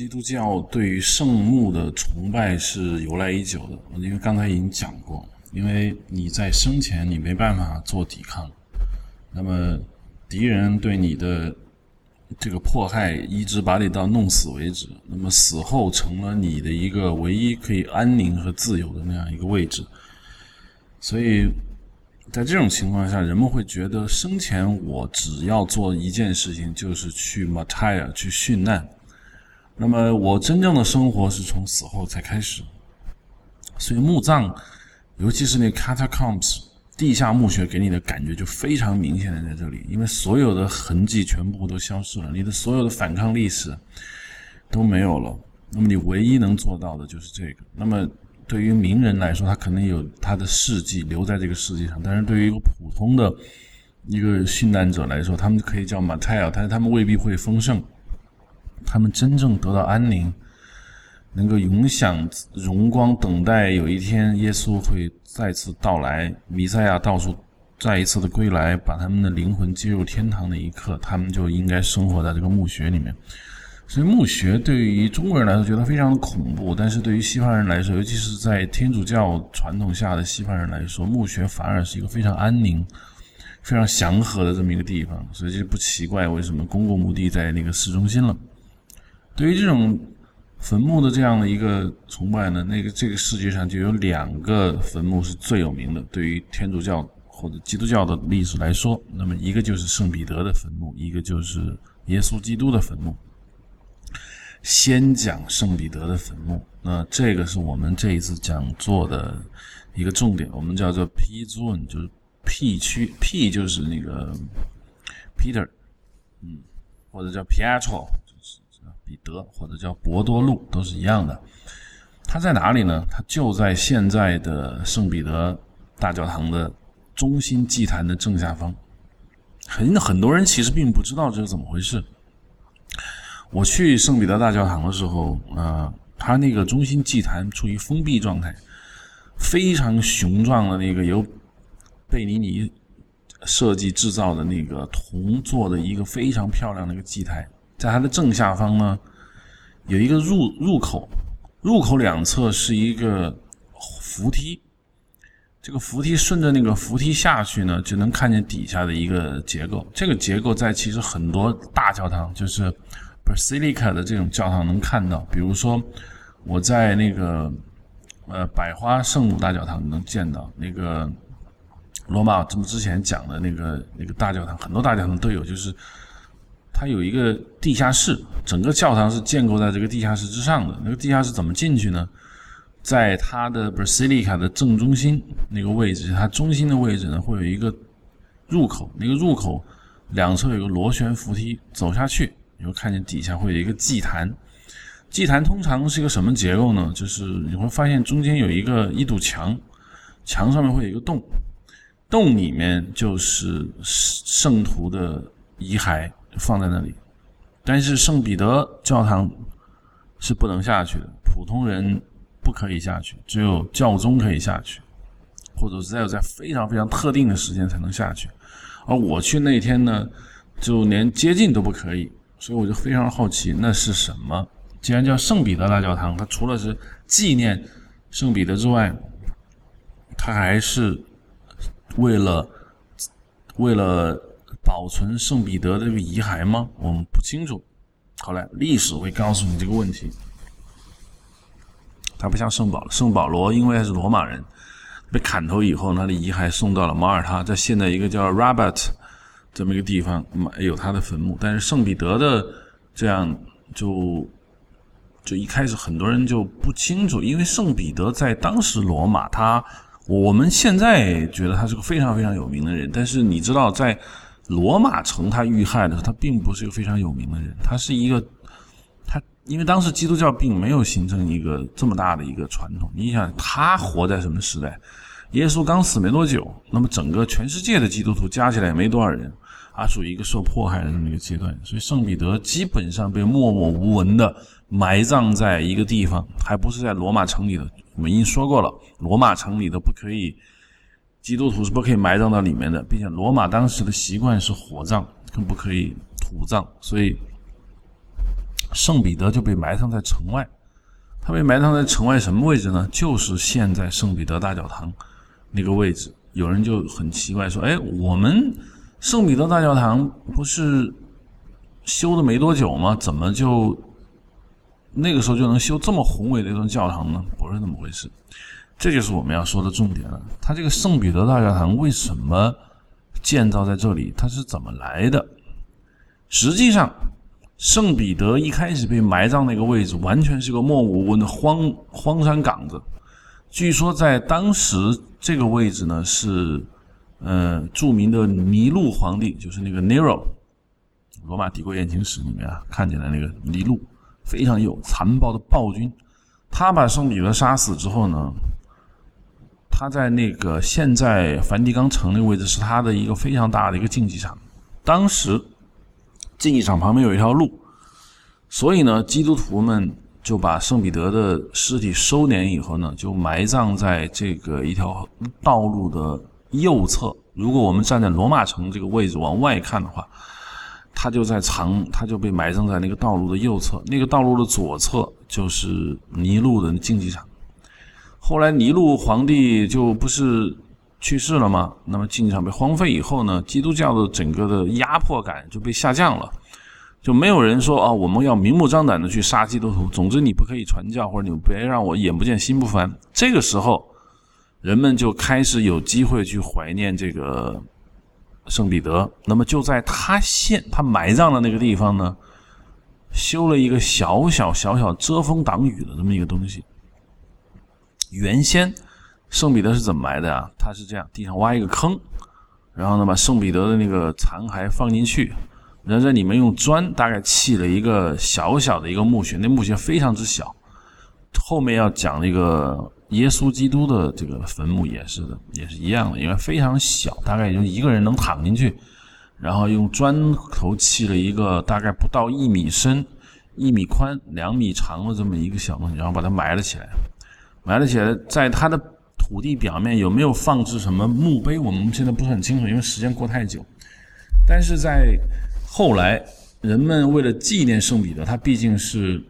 基督教对于圣墓的崇拜是由来已久的，因为刚才已经讲过，因为你在生前你没办法做抵抗，那么敌人对你的这个迫害一直把你到弄死为止，那么死后成了你的一个唯一可以安宁和自由的那样一个位置，所以在这种情况下，人们会觉得生前我只要做一件事情，就是去 martyr 去殉难。那么我真正的生活是从死后才开始，所以墓葬，尤其是那 catacombs 地下墓穴给你的感觉就非常明显的在这里，因为所有的痕迹全部都消失了，你的所有的反抗历史都没有了。那么你唯一能做到的就是这个。那么对于名人来说，他可能有他的事迹留在这个世界上，但是对于一个普通的一个殉难者来说，他们可以叫 martyr，但是他们未必会丰盛。他们真正得到安宁，能够永享荣光，等待有一天耶稣会再次到来，弥赛亚到处再一次的归来，把他们的灵魂接入天堂的一刻，他们就应该生活在这个墓穴里面。所以墓穴对于中国人来说觉得非常的恐怖，但是对于西方人来说，尤其是在天主教传统下的西方人来说，墓穴反而是一个非常安宁。非常祥和的这么一个地方，所以就不奇怪为什么公共墓地在那个市中心了。对于这种坟墓的这样的一个崇拜呢，那个这个世界上就有两个坟墓是最有名的。对于天主教或者基督教的历史来说，那么一个就是圣彼得的坟墓，一个就是耶稣基督的坟墓。先讲圣彼得的坟墓，那这个是我们这一次讲座的一个重点，我们叫做 P zone，就是 P 区，P 就是那个 Peter，嗯，或者叫 Pietro。彼得或者叫博多路都是一样的，它在哪里呢？它就在现在的圣彼得大教堂的中心祭坛的正下方。很很多人其实并不知道这是怎么回事。我去圣彼得大教堂的时候，啊，它那个中心祭坛处于封闭状态，非常雄壮的那个由贝尼尼设计制造的那个铜做的一个非常漂亮的一个祭台。在它的正下方呢，有一个入入口，入口两侧是一个扶梯，这个扶梯顺着那个扶梯下去呢，就能看见底下的一个结构。这个结构在其实很多大教堂，就是 basilica 的这种教堂能看到。比如说我在那个呃百花圣母大教堂能见到那个罗马这么之前讲的那个那个大教堂，很多大教堂都有，就是。它有一个地下室，整个教堂是建构在这个地下室之上的。那个地下室怎么进去呢？在它的 basilica 的正中心那个位置，它中心的位置呢，会有一个入口。那个入口两侧有个螺旋扶梯，走下去你会看见底下会有一个祭坛。祭坛通常是一个什么结构呢？就是你会发现中间有一个一堵墙，墙上面会有一个洞，洞里面就是圣徒的遗骸。放在那里，但是圣彼得教堂是不能下去的，普通人不可以下去，只有教宗可以下去，或者只有在非常非常特定的时间才能下去。而我去那天呢，就连接近都不可以，所以我就非常好奇那是什么。既然叫圣彼得大教堂，它除了是纪念圣彼得之外，它还是为了为了。保存圣彼得的这个遗骸吗？我们不清楚。好来，历史会告诉你这个问题。他不像圣保罗圣保罗，因为是罗马人，被砍头以后，他的遗骸送到了马耳他，在现在一个叫 Rabat 这么一个地方，有他的坟墓。但是圣彼得的这样就就一开始很多人就不清楚，因为圣彼得在当时罗马，他我们现在觉得他是个非常非常有名的人，但是你知道在。罗马城他遇害的时候，他并不是一个非常有名的人，他是一个，他因为当时基督教并没有形成一个这么大的一个传统。你想他活在什么时代？耶稣刚死没多久，那么整个全世界的基督徒加起来也没多少人，啊，属于一个受迫害的这么一个阶段。所以圣彼得基本上被默默无闻的埋葬在一个地方，还不是在罗马城里的。我们已经说过了，罗马城里的不可以。基督徒是不可以埋葬到里面的，并且罗马当时的习惯是火葬，更不可以土葬。所以圣彼得就被埋葬在城外。他被埋葬在城外什么位置呢？就是现在圣彼得大教堂那个位置。有人就很奇怪说：“哎，我们圣彼得大教堂不是修的没多久吗？怎么就那个时候就能修这么宏伟的一座教堂呢？不是那么回事。这就是我们要说的重点了。他这个圣彼得大教堂为什么建造在这里？它是怎么来的？实际上，圣彼得一开始被埋葬那个位置，完全是个默无闻的荒荒山岗子。据说在当时。这个位置呢是，呃，著名的尼禄皇帝，就是那个 Nero，罗马帝国言情史里面啊看见的那个尼禄，非常有残暴的暴君。他把圣彼得杀死之后呢，他在那个现在梵蒂冈城那个位置是他的一个非常大的一个竞技场。当时竞技场旁边有一条路，所以呢，基督徒们。就把圣彼得的尸体收敛以后呢，就埋葬在这个一条道路的右侧。如果我们站在罗马城这个位置往外看的话，他就在藏，他就被埋葬在那个道路的右侧。那个道路的左侧就是尼禄的竞技场。后来尼禄皇帝就不是去世了吗？那么竞技场被荒废以后呢，基督教的整个的压迫感就被下降了。就没有人说啊，我们要明目张胆的去杀基督徒。总之，你不可以传教，或者你别让我眼不见心不烦。这个时候，人们就开始有机会去怀念这个圣彼得。那么，就在他现他埋葬的那个地方呢，修了一个小小小小遮风挡雨的这么一个东西。原先圣彼得是怎么埋的啊？他是这样，地上挖一个坑，然后呢，把圣彼得的那个残骸放进去。然后在里面用砖大概砌了一个小小的一个墓穴，那墓穴非常之小。后面要讲那个耶稣基督的这个坟墓也是的，也是一样的，因为非常小，大概也就一个人能躺进去。然后用砖头砌了一个大概不到一米深、一米宽、两米长的这么一个小东西，然后把它埋了起来。而且，在它的土地表面有没有放置什么墓碑，我们现在不是很清楚，因为时间过太久。但是在后来，人们为了纪念圣彼得，他毕竟是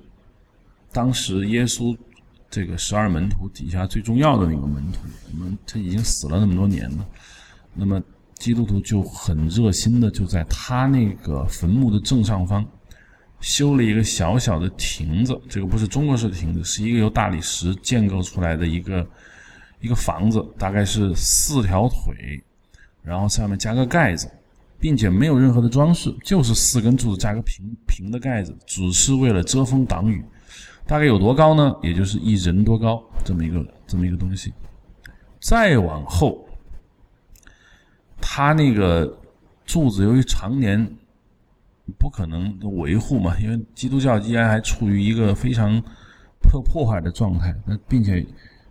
当时耶稣这个十二门徒底下最重要的那个门徒。我们他已经死了那么多年了，那么基督徒就很热心的就在他那个坟墓的正上方修了一个小小的亭子。这个不是中国式的亭子，是一个由大理石建构出来的一个一个房子，大概是四条腿，然后上面加个盖子。并且没有任何的装饰，就是四根柱子加个平平的盖子，只是为了遮风挡雨。大概有多高呢？也就是一人多高这么一个这么一个东西。再往后，它那个柱子由于常年不可能维护嘛，因为基督教依然还处于一个非常破破坏的状态。那并且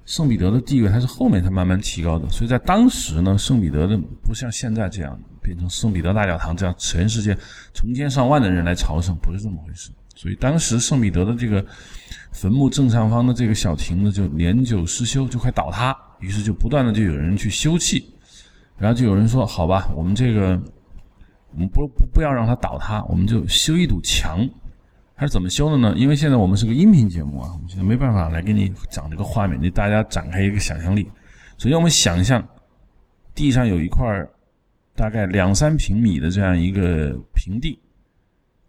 圣彼得的地位还是后面才慢慢提高的，所以在当时呢，圣彼得的不像现在这样。变成圣彼得大教堂，这样全世界成千上万的人来朝圣，不是这么回事。所以当时圣彼得的这个坟墓正上方的这个小亭子就年久失修，就快倒塌。于是就不断的就有人去修葺，然后就有人说：“好吧，我们这个我们不不不要让它倒塌，我们就修一堵墙。”还是怎么修的呢？因为现在我们是个音频节目啊，我们现在没办法来给你讲这个画面，你大家展开一个想象力。首先我们想象地上有一块。大概两三平米的这样一个平地，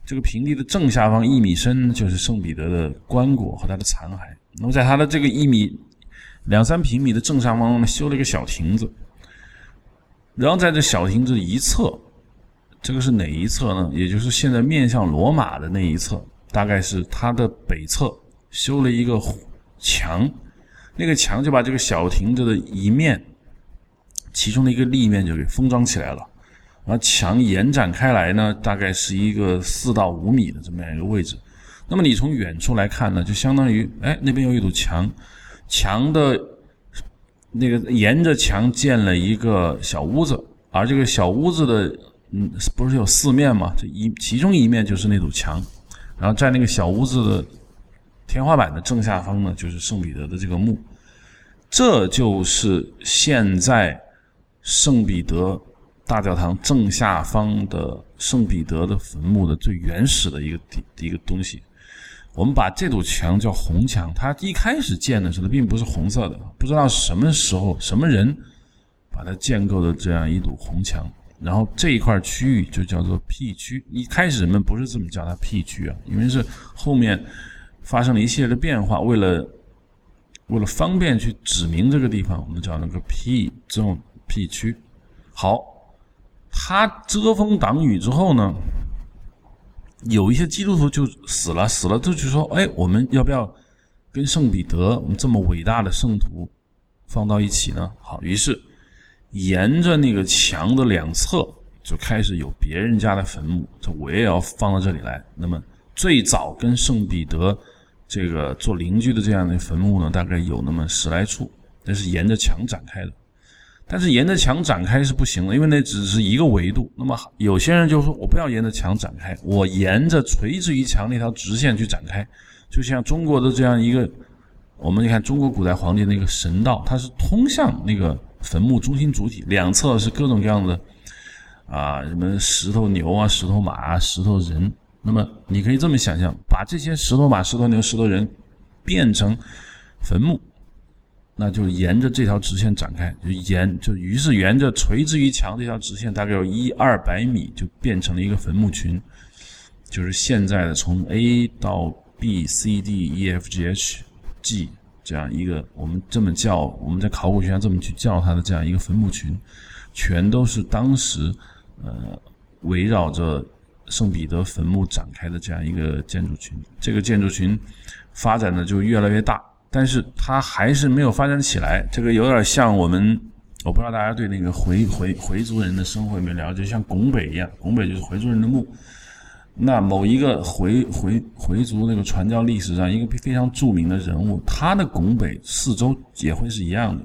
这个平地的正下方一米深就是圣彼得的棺椁和他的残骸。那么在他的这个一米两三平米的正上方呢，修了一个小亭子。然后在这小亭子一侧，这个是哪一侧呢？也就是现在面向罗马的那一侧，大概是它的北侧，修了一个墙。那个墙就把这个小亭子的一面。其中的一个立面就给封装起来了，然后墙延展开来呢，大概是一个四到五米的这么样一个位置。那么你从远处来看呢，就相当于，哎，那边有一堵墙，墙的那个沿着墙建了一个小屋子，而这个小屋子的，嗯，不是有四面吗？这一其中一面就是那堵墙，然后在那个小屋子的天花板的正下方呢，就是圣彼得的这个墓，这就是现在。圣彼得大教堂正下方的圣彼得的坟墓的最原始的一个地一个东西，我们把这堵墙叫红墙。它一开始建的时候并不是红色的，不知道什么时候什么人把它建构的这样一堵红墙。然后这一块区域就叫做 P 区。一开始人们不是这么叫它 P 区啊，因为是后面发生了一系列的变化，为了为了方便去指明这个地方，我们叫那个 P 这种 P 区。好，他遮风挡雨之后呢，有一些基督徒就死了，死了就就说：“哎，我们要不要跟圣彼得我们这么伟大的圣徒放到一起呢？”好，于是。沿着那个墙的两侧就开始有别人家的坟墓，这我也要放到这里来。那么最早跟圣彼得这个做邻居的这样的坟墓呢，大概有那么十来处，那是沿着墙展开的。但是沿着墙展开是不行的，因为那只是一个维度。那么有些人就说我不要沿着墙展开，我沿着垂直于墙那条直线去展开，就像中国的这样一个，我们你看中国古代皇帝那个神道，它是通向那个。坟墓中心主体两侧是各种各样的啊，什么石头牛啊、石头马啊、石头人。那么你可以这么想象，把这些石头马、石头牛、石头人变成坟墓，那就沿着这条直线展开，就沿就于是沿着垂直于墙这条直线，大概有一二百米，就变成了一个坟墓群，就是现在的从 A 到 B、C、D、E、F、G、H、G。这样一个，我们这么叫，我们在考古学上这么去叫它的这样一个坟墓群，全都是当时呃围绕着圣彼得坟墓展开的这样一个建筑群。这个建筑群发展的就越来越大，但是它还是没有发展起来。这个有点像我们，我不知道大家对那个回回回族人的生活有没有了解，像拱北一样，拱北就是回族人的墓。那某一个回回回族那个传教历史上一个非常著名的人物，他的拱北四周也会是一样的，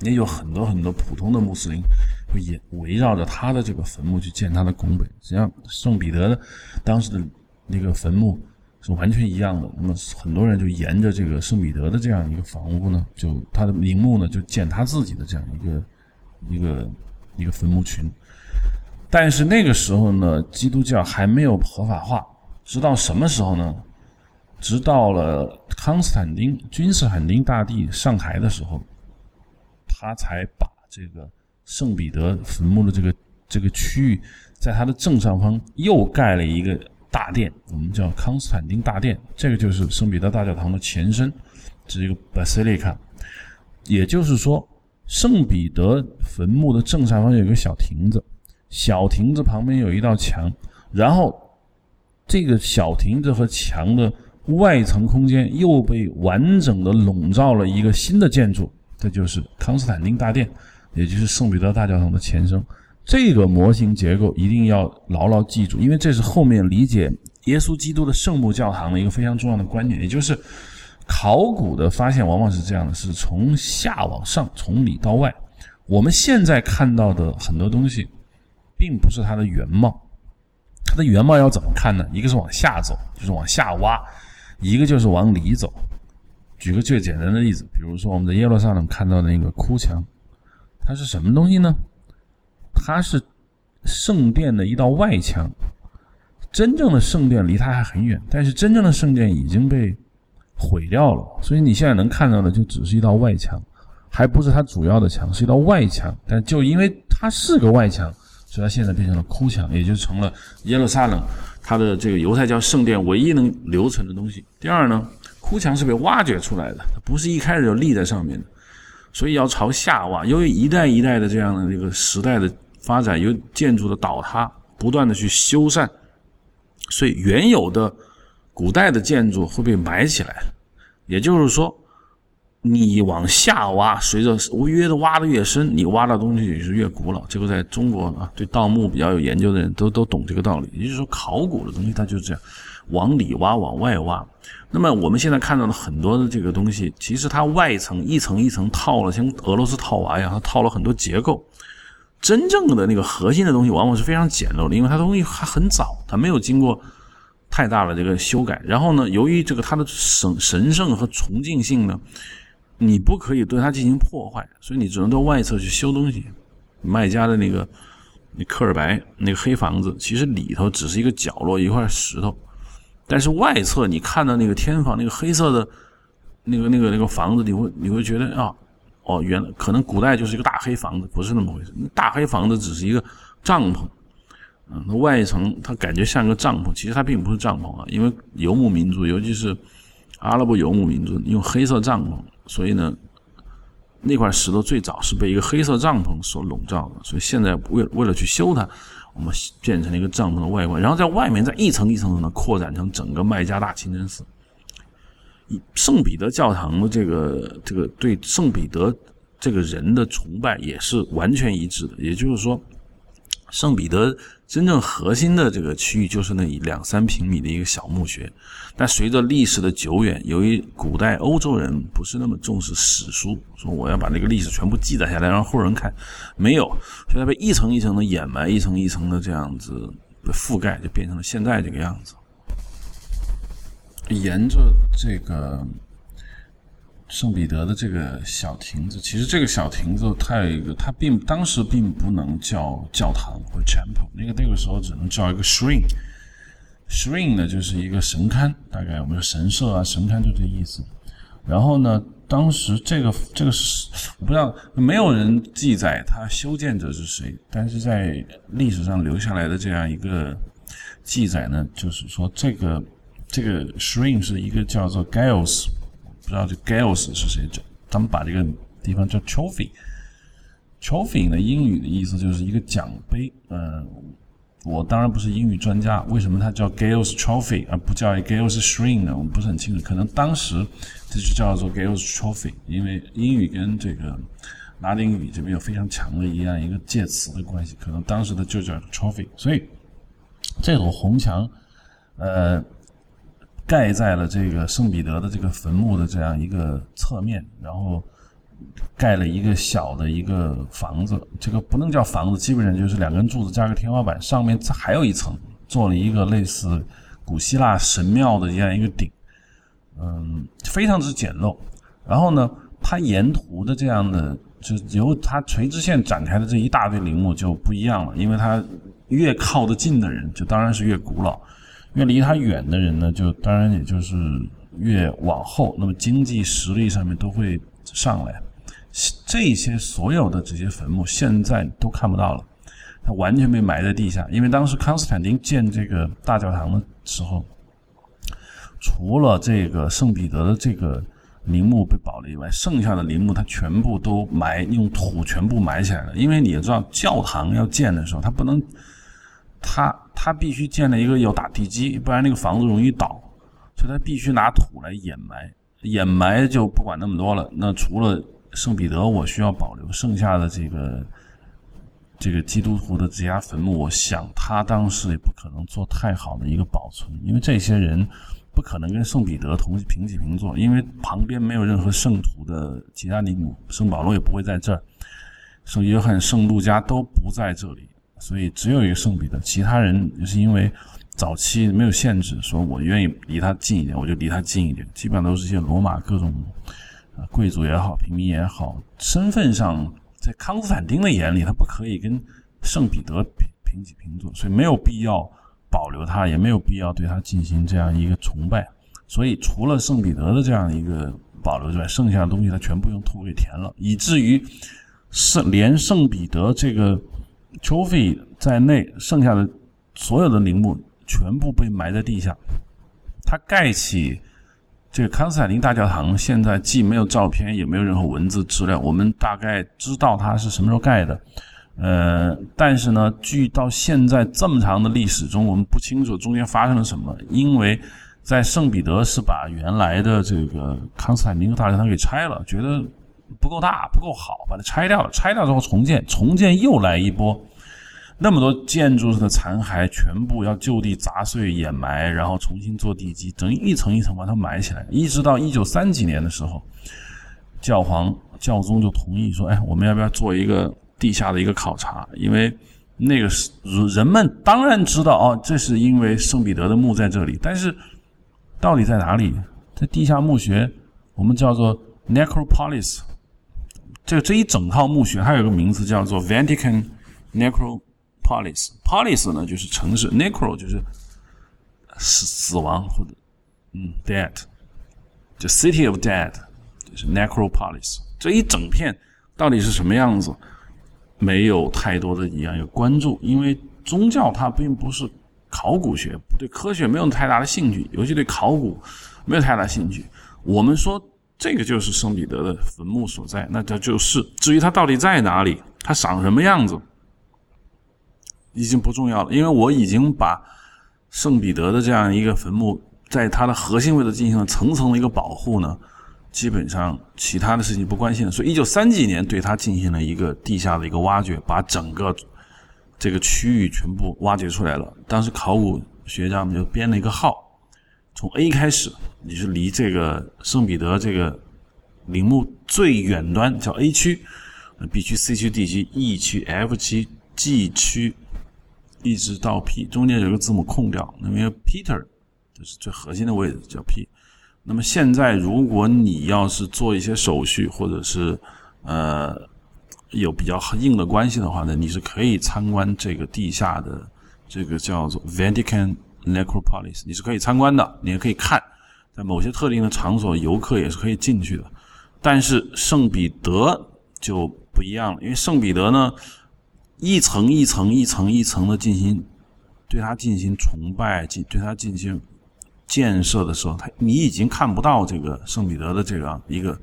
也有很多很多普通的穆斯林会也围绕着他的这个坟墓去建他的拱北。实际上，圣彼得的当时的那个坟墓是完全一样的。那么很多人就沿着这个圣彼得的这样一个房屋呢，就他的陵墓呢，就建他自己的这样一个一个一个坟墓群。但是那个时候呢，基督教还没有合法化。直到什么时候呢？直到了康斯坦丁君士坦丁大帝上台的时候，他才把这个圣彼得坟墓的这个这个区域，在他的正上方又盖了一个大殿，我们叫康斯坦丁大殿。这个就是圣彼得大教堂的前身，这是一个 basilica。也就是说，圣彼得坟墓的正上方有一个小亭子。小亭子旁边有一道墙，然后这个小亭子和墙的外层空间又被完整的笼罩了一个新的建筑，这就是康斯坦丁大殿，也就是圣彼得大教堂的前身。这个模型结构一定要牢牢记住，因为这是后面理解耶稣基督的圣母教堂的一个非常重要的观点。也就是考古的发现往往是这样的：是从下往上，从里到外。我们现在看到的很多东西。并不是它的原貌，它的原貌要怎么看呢？一个是往下走，就是往下挖；一个就是往里走。举个最简单的例子，比如说我们在耶路撒冷看到的那个哭墙，它是什么东西呢？它是圣殿的一道外墙。真正的圣殿离它还很远，但是真正的圣殿已经被毁掉了，所以你现在能看到的就只是一道外墙，还不是它主要的墙，是一道外墙。但就因为它是个外墙。所以它现在变成了哭墙，也就成了耶路撒冷它的这个犹太教圣殿唯一能留存的东西。第二呢，哭墙是被挖掘出来的，它不是一开始就立在上面的，所以要朝下挖。由于一代一代的这样的这个时代的发展，由建筑的倒塌，不断的去修缮，所以原有的古代的建筑会被埋起来。也就是说。你往下挖，随着越挖的越深，你挖的东西也是越古老。这个在中国啊，对盗墓比较有研究的人都都懂这个道理。也就是说，考古的东西它就是这样，往里挖，往外挖。那么我们现在看到的很多的这个东西，其实它外层一层一层套了，像俄罗斯套娃一样，它套了很多结构。真正的那个核心的东西，往往是非常简陋的，因为它东西还很早，它没有经过太大的这个修改。然后呢，由于这个它的神神圣和崇敬性呢。你不可以对它进行破坏，所以你只能到外侧去修东西。卖家的那个那科尔白那个黑房子，其实里头只是一个角落一块石头，但是外侧你看到那个天房那个黑色的，那个那个那个房子，你会你会觉得啊，哦，原来可能古代就是一个大黑房子，不是那么回事。大黑房子只是一个帐篷，嗯，那外层它感觉像个帐篷，其实它并不是帐篷啊，因为游牧民族，尤其是阿拉伯游牧民族用黑色帐篷，所以呢。那块石头最早是被一个黑色帐篷所笼罩的，所以现在为为了去修它，我们变成了一个帐篷的外观，然后在外面再一层一层的扩展成整个麦加大清真寺。圣彼得教堂的这个这个对圣彼得这个人的崇拜也是完全一致的，也就是说。圣彼得真正核心的这个区域就是那两三平米的一个小墓穴，但随着历史的久远，由于古代欧洲人不是那么重视史书，说我要把那个历史全部记载下来让后人看，没有，现在被一层一层的掩埋，一层一层的这样子覆盖，就变成了现在这个样子。沿着这个。圣彼得的这个小亭子，其实这个小亭子它有一个，它并当时并不能叫教堂或 chapel，那个那个时候只能叫一个 shrine。shrine 呢就是一个神龛，大概我们说神社啊，神龛就这意思。然后呢，当时这个这个是我不知道，没有人记载它修建者是谁，但是在历史上留下来的这样一个记载呢，就是说这个这个 shrine 是一个叫做 Giles。不知道这 Gales 是谁？咱们把这个地方叫 Trophy。Trophy 呢，英语的意思就是一个奖杯。嗯，我当然不是英语专家，为什么它叫 Gales Trophy 而不叫 Gales Shrine 呢？我们不是很清楚。可能当时这就叫做 Gales Trophy，因为英语跟这个拉丁语这边有非常强的一样一个介词的关系，可能当时的就叫 Trophy。所以这堵红墙，呃。盖在了这个圣彼得的这个坟墓的这样一个侧面，然后盖了一个小的一个房子，这个不能叫房子，基本上就是两根柱子加个天花板，上面还有一层做了一个类似古希腊神庙的这样一个顶，嗯，非常之简陋。然后呢，它沿途的这样的，就由它垂直线展开的这一大堆陵墓就不一样了，因为它越靠得近的人，就当然是越古老。越离他远的人呢，就当然也就是越往后，那么经济实力上面都会上来。这些所有的这些坟墓现在都看不到了，它完全被埋在地下。因为当时康斯坦丁建这个大教堂的时候，除了这个圣彼得的这个陵墓被保留以外，剩下的陵墓他全部都埋用土全部埋起来了。因为你也知道，教堂要建的时候，它不能。他他必须建了一个有打地基，不然那个房子容易倒，所以他必须拿土来掩埋。掩埋就不管那么多了。那除了圣彼得，我需要保留剩下的这个这个基督徒的这家坟墓，我想他当时也不可能做太好的一个保存，因为这些人不可能跟圣彼得同平起平坐，因为旁边没有任何圣徒的其他陵墓，圣保罗也不会在这儿，圣约翰、圣路加都不在这里。所以只有一个圣彼得，其他人也是因为早期没有限制，说我愿意离他近一点，我就离他近一点。基本上都是一些罗马各种啊贵族也好，平民也好，身份上在康斯坦丁的眼里，他不可以跟圣彼得平平起平坐，所以没有必要保留他，也没有必要对他进行这样一个崇拜。所以除了圣彼得的这样一个保留之外，剩下的东西他全部用土给填了，以至于圣连圣彼得这个。Trophy 在内，剩下的所有的陵墓全部被埋在地下。他盖起这个康斯坦丁大教堂，现在既没有照片，也没有任何文字资料。我们大概知道它是什么时候盖的，呃，但是呢，据到现在这么长的历史中，我们不清楚中间发生了什么。因为在圣彼得是把原来的这个康斯坦丁大教堂给拆了，觉得。不够大，不够好，把它拆掉了。拆掉之后重建，重建又来一波，那么多建筑的残骸全部要就地砸碎掩埋，然后重新做地基，等于一层一层把它埋起来。一直到一九三几年的时候，教皇教宗就同意说：“哎，我们要不要做一个地下的一个考察？因为那个是人们当然知道哦，这是因为圣彼得的墓在这里，但是到底在哪里？在地下墓穴，我们叫做 necropolis。”这这一整套墓穴，还有个名字叫做 Vatican Necropolis。Polis 呢就是城市，Necro 就是死死亡或者嗯 dead，就 city of dead，就是 necropolis 这一整片到底是什么样子，没有太多的一样有关注，因为宗教它并不是考古学，对科学没有太大的兴趣，尤其对考古没有太大兴趣。我们说这个就是圣彼得的坟墓所在，那它就是。至于它到底在哪里，它长什么样子？已经不重要了，因为我已经把圣彼得的这样一个坟墓，在它的核心位置进行了层层的一个保护呢，基本上其他的事情不关心了。所以，一九三几年对它进行了一个地下的一个挖掘，把整个这个区域全部挖掘出来了。当时考古学家们就编了一个号，从 A 开始，你是离这个圣彼得这个陵墓最远端叫 A 区，B 区、C 区、D 区、E 区、F 区、G 区。一直到 P 中间有个字母空掉，那么 Peter 这是最核心的位置叫 P。那么现在如果你要是做一些手续，或者是呃有比较硬的关系的话呢，你是可以参观这个地下的这个叫做 Vatican Necropolis，你是可以参观的，你也可以看，在某些特定的场所，游客也是可以进去的。但是圣彼得就不一样了，因为圣彼得呢。一层一层一层一层的进行，对他进行崇拜，进对他进行建设的时候，他你已经看不到这个圣彼得的这个一个，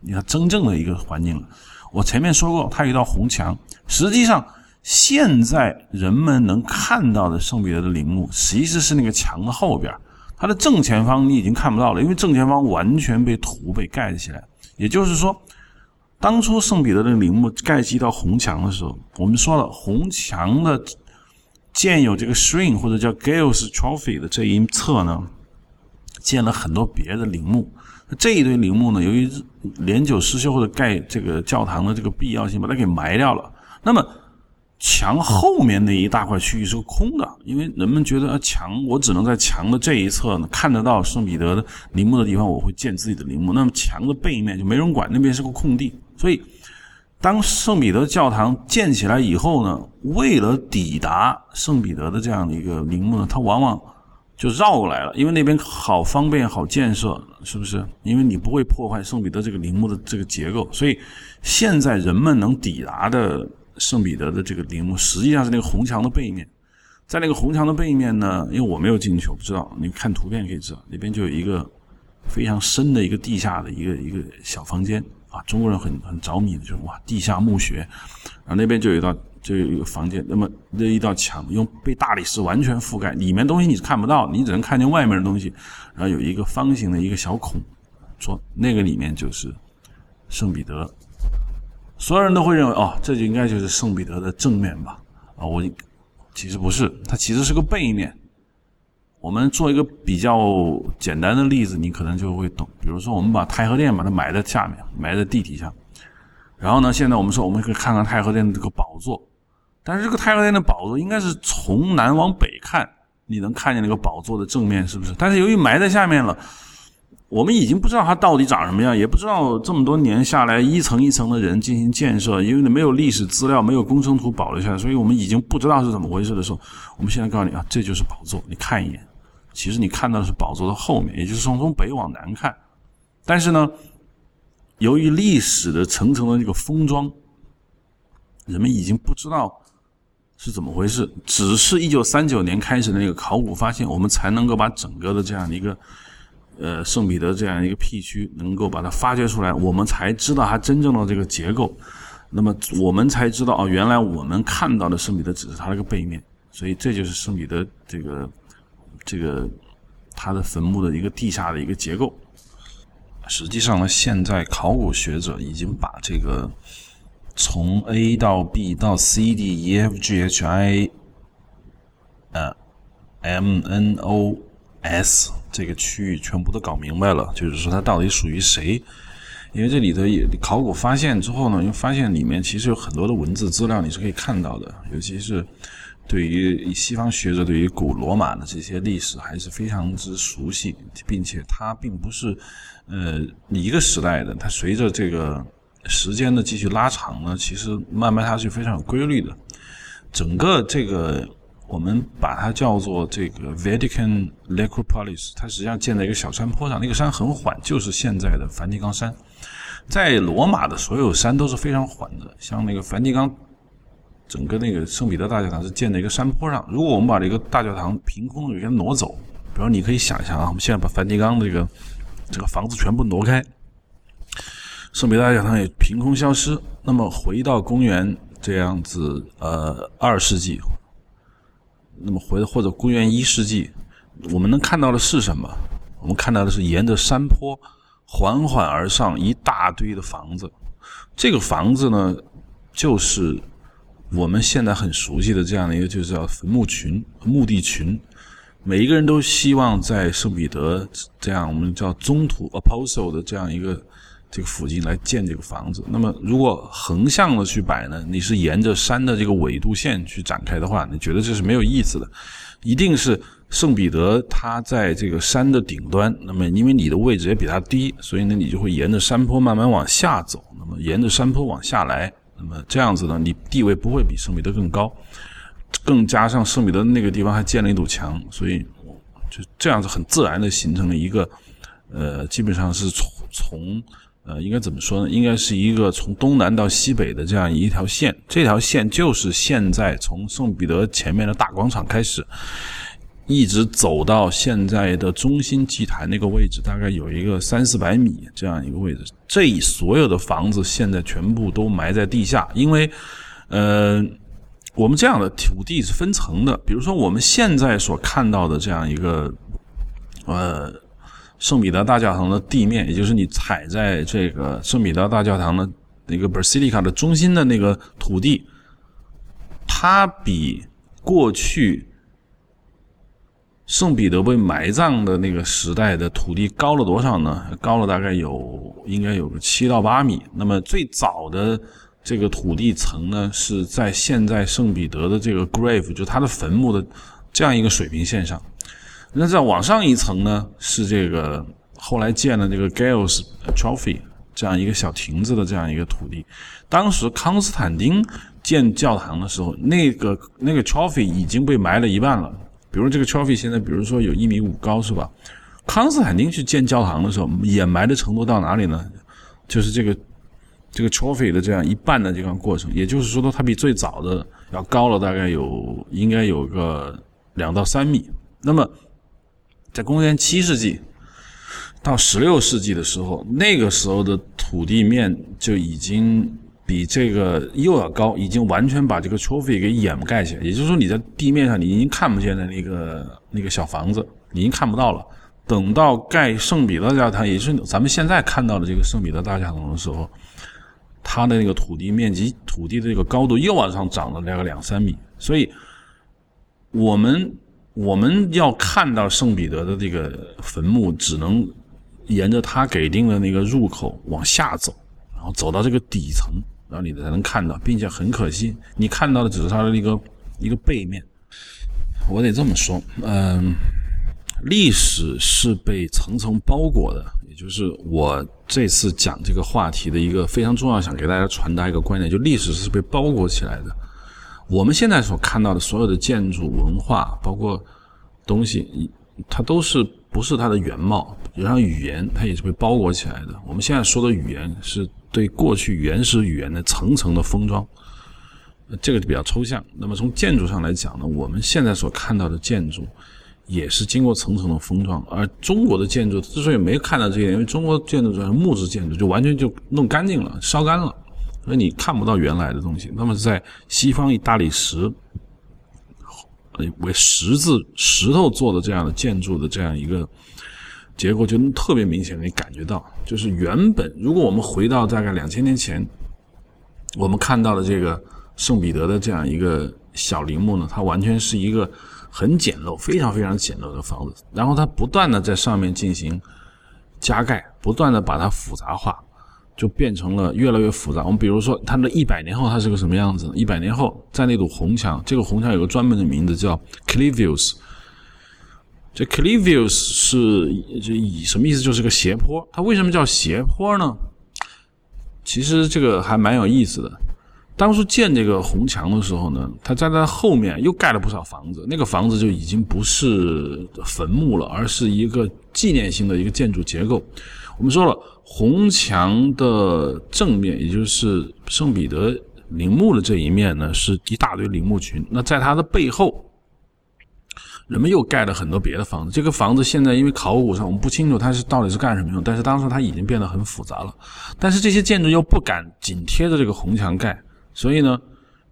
你看真正的一个环境了。我前面说过，它有一道红墙。实际上，现在人们能看到的圣彼得的陵墓，其实是那个墙的后边，它的正前方你已经看不到了，因为正前方完全被土被盖起来。也就是说。当初圣彼得的陵墓盖起一道红墙的时候，我们说了，红墙的建有这个 shrine 或者叫 Gales Trophy 的这一侧呢，建了很多别的陵墓。这一堆陵墓呢，由于年久失修或者盖这个教堂的这个必要性，把它给埋掉了。那么墙后面那一大块区域是空的，因为人们觉得墙我只能在墙的这一侧呢看得到圣彼得的陵墓的地方，我会建自己的陵墓。那么墙的背面就没人管，那边是个空地。所以，当圣彼得教堂建起来以后呢，为了抵达圣彼得的这样的一个陵墓呢，它往往就绕过来了，因为那边好方便、好建设，是不是？因为你不会破坏圣彼得这个陵墓的这个结构，所以现在人们能抵达的圣彼得的这个陵墓，实际上是那个红墙的背面。在那个红墙的背面呢，因为我没有进去，我不知道，你看图片可以知道，那边就有一个非常深的一个地下的一个一个小房间。啊，中国人很很着迷的就是哇，地下墓穴，然后那边就有一道，就有一个房间，那么那一道墙用被大理石完全覆盖，里面东西你是看不到，你只能看见外面的东西，然后有一个方形的一个小孔，说那个里面就是圣彼得，所有人都会认为哦，这就应该就是圣彼得的正面吧？啊，我其实不是，它其实是个背面。我们做一个比较简单的例子，你可能就会懂。比如说，我们把太和殿把它埋在下面，埋在地底下。然后呢，现在我们说，我们可以看看太和殿的这个宝座。但是这个太和殿的宝座应该是从南往北看，你能看见那个宝座的正面，是不是？但是由于埋在下面了，我们已经不知道它到底长什么样，也不知道这么多年下来一层一层的人进行建设，因为你没有历史资料，没有工程图保留下来，所以我们已经不知道是怎么回事的时候，我们现在告诉你啊，这就是宝座，你看一眼。其实你看到的是宝座的后面，也就是从从北往南看。但是呢，由于历史的层层的这个封装，人们已经不知道是怎么回事。只是一九三九年开始的那个考古发现，我们才能够把整个的这样的一个呃圣彼得这样一个 P 区能够把它发掘出来，我们才知道它真正的这个结构。那么我们才知道哦，原来我们看到的圣彼得只是它那个背面。所以这就是圣彼得这个。这个他的坟墓的一个地下的一个结构，实际上呢，现在考古学者已经把这个从 A 到 B 到 C D E F G H I 呃 M N O S 这个区域全部都搞明白了，就是说它到底属于谁？因为这里头也考古发现之后呢，又发现里面其实有很多的文字资料你是可以看到的，尤其是。对于西方学者，对于古罗马的这些历史还是非常之熟悉，并且它并不是呃一个时代的，它随着这个时间的继续拉长呢，其实慢慢它是非常有规律的。整个这个我们把它叫做这个 Vatican Necropolis，它实际上建在一个小山坡上，那个山很缓，就是现在的梵蒂冈山。在罗马的所有山都是非常缓的，像那个梵蒂冈，整个那个圣彼得大教堂是建在一个山坡上。如果我们把这个大教堂凭空给它挪走，比如你可以想象啊，我们现在把梵蒂冈这个这个房子全部挪开，圣彼得大教堂也凭空消失，那么回到公元这样子呃二世纪，那么回或者公元一世纪，我们能看到的是什么？我们看到的是沿着山坡。缓缓而上，一大堆的房子。这个房子呢，就是我们现在很熟悉的这样的一个，就是叫坟墓群、墓地群。每一个人都希望在圣彼得这样我们叫中土 （apostle） 的这样一个这个附近来建这个房子。那么，如果横向的去摆呢，你是沿着山的这个纬度线去展开的话，你觉得这是没有意思的。一定是。圣彼得他在这个山的顶端，那么因为你的位置也比他低，所以呢你就会沿着山坡慢慢往下走。那么沿着山坡往下来，那么这样子呢，你地位不会比圣彼得更高。更加上圣彼得那个地方还建了一堵墙，所以就这样子很自然的形成了一个，呃，基本上是从从呃应该怎么说呢？应该是一个从东南到西北的这样一条线。这条线就是现在从圣彼得前面的大广场开始。一直走到现在的中心祭坛那个位置，大概有一个三四百米这样一个位置。这所有的房子现在全部都埋在地下，因为，呃，我们这样的土地是分层的。比如说我们现在所看到的这样一个，呃，圣彼得大教堂的地面，也就是你踩在这个圣彼得大教堂的那个 Basilica 的中心的那个土地，它比过去。圣彼得被埋葬的那个时代的土地高了多少呢？高了大概有应该有个七到八米。那么最早的这个土地层呢，是在现在圣彼得的这个 grave，就他的坟墓的这样一个水平线上。那再往上一层呢，是这个后来建的这个 Gales Trophy 这样一个小亭子的这样一个土地。当时康斯坦丁建教堂的时候，那个那个 Trophy 已经被埋了一半了。比如这个 trophy 现在，比如说有一米五高，是吧？康斯坦丁去建教堂的时候，掩埋的程度到哪里呢？就是这个这个 trophy 的这样一半的这个过程，也就是说呢，它比最早的要高了大概有应该有个两到三米。那么在公元七世纪到十六世纪的时候，那个时候的土地面就已经。比这个又要高，已经完全把这个 trophy 给掩盖起来。也就是说，你在地面上你已经看不见的那个那个小房子，你已经看不到了。等到盖圣彼得教堂，也就是咱们现在看到的这个圣彼得大教堂的时候，它的那个土地面积、土地的这个高度又往上涨了大概两三米。所以，我们我们要看到圣彼得的这个坟墓，只能沿着他给定的那个入口往下走，然后走到这个底层。然后你才能看到，并且很可惜，你看到的只是它的一个一个背面。我得这么说，嗯，历史是被层层包裹的，也就是我这次讲这个话题的一个非常重要，想给大家传达一个观点，就历史是被包裹起来的。我们现在所看到的所有的建筑、文化，包括东西，它都是不是它的原貌。就像语言，它也是被包裹起来的。我们现在说的语言是。对过去原始语言的层层的封装，这个就比较抽象。那么从建筑上来讲呢，我们现在所看到的建筑也是经过层层的封装。而中国的建筑之所以没看到这一点，因为中国建筑主要是木质建筑，就完全就弄干净了、烧干了，所以你看不到原来的东西。那么在西方以大理石为石字石头做的这样的建筑的这样一个。结果就能特别明显，你感觉到，就是原本如果我们回到大概两千年前，我们看到的这个圣彼得的这样一个小陵墓呢，它完全是一个很简陋、非常非常简陋的房子，然后它不断的在上面进行加盖，不断的把它复杂化，就变成了越来越复杂。我们比如说，它的一百年后它是个什么样子？一百年后，在那堵红墙，这个红墙有个专门的名字叫 Clivius。这 Clivius 是这以什么意思？就是个斜坡。它为什么叫斜坡呢？其实这个还蛮有意思的。当初建这个红墙的时候呢，他在它后面又盖了不少房子，那个房子就已经不是坟墓了，而是一个纪念性的一个建筑结构。我们说了，红墙的正面，也就是圣彼得陵墓的这一面呢，是一大堆陵墓群。那在它的背后。人们又盖了很多别的房子。这个房子现在因为考古上我们不清楚它是到底是干什么用，但是当时它已经变得很复杂了。但是这些建筑又不敢紧贴着这个红墙盖，所以呢，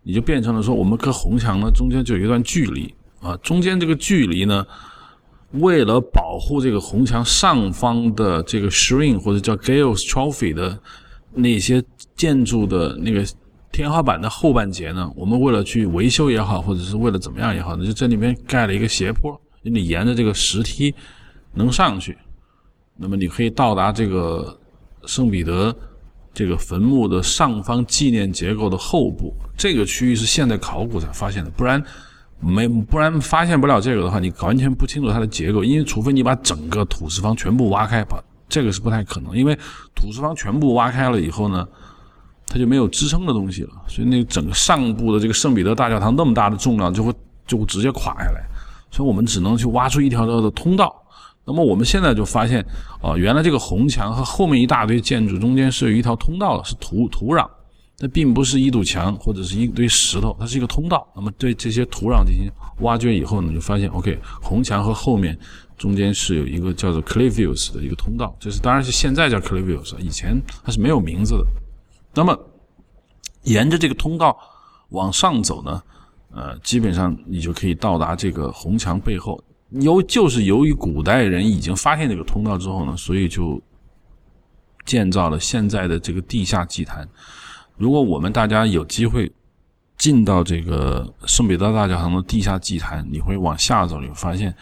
你就变成了说，我们跟红墙呢中间就有一段距离啊，中间这个距离呢，为了保护这个红墙上方的这个 shrine 或者叫 Gales Trophy 的那些建筑的那个。天花板的后半截呢，我们为了去维修也好，或者是为了怎么样也好，就这里面盖了一个斜坡，你沿着这个石梯能上去，那么你可以到达这个圣彼得这个坟墓的上方纪念结构的后部。这个区域是现代考古才发现的，不然没不然发现不了这个的话，你完全不清楚它的结构，因为除非你把整个土石方全部挖开，把这个是不太可能，因为土石方全部挖开了以后呢。它就没有支撑的东西了，所以那整个上部的这个圣彼得大教堂那么大的重量就会就直接垮下来，所以我们只能去挖出一条条的通道。那么我们现在就发现，啊，原来这个红墙和后面一大堆建筑中间是有一条通道的，是土土壤，它并不是一堵墙或者是一堆石头，它是一个通道。那么对这些土壤进行挖掘以后呢，就发现，OK，红墙和后面中间是有一个叫做 Clivius 的一个通道，这是当然是现在叫 Clivius，以前它是没有名字的。那么，沿着这个通道往上走呢，呃，基本上你就可以到达这个红墙背后。由就是由于古代人已经发现这个通道之后呢，所以就建造了现在的这个地下祭坛。如果我们大家有机会进到这个圣彼得大教堂的地下祭坛，你会往下走，你会发现，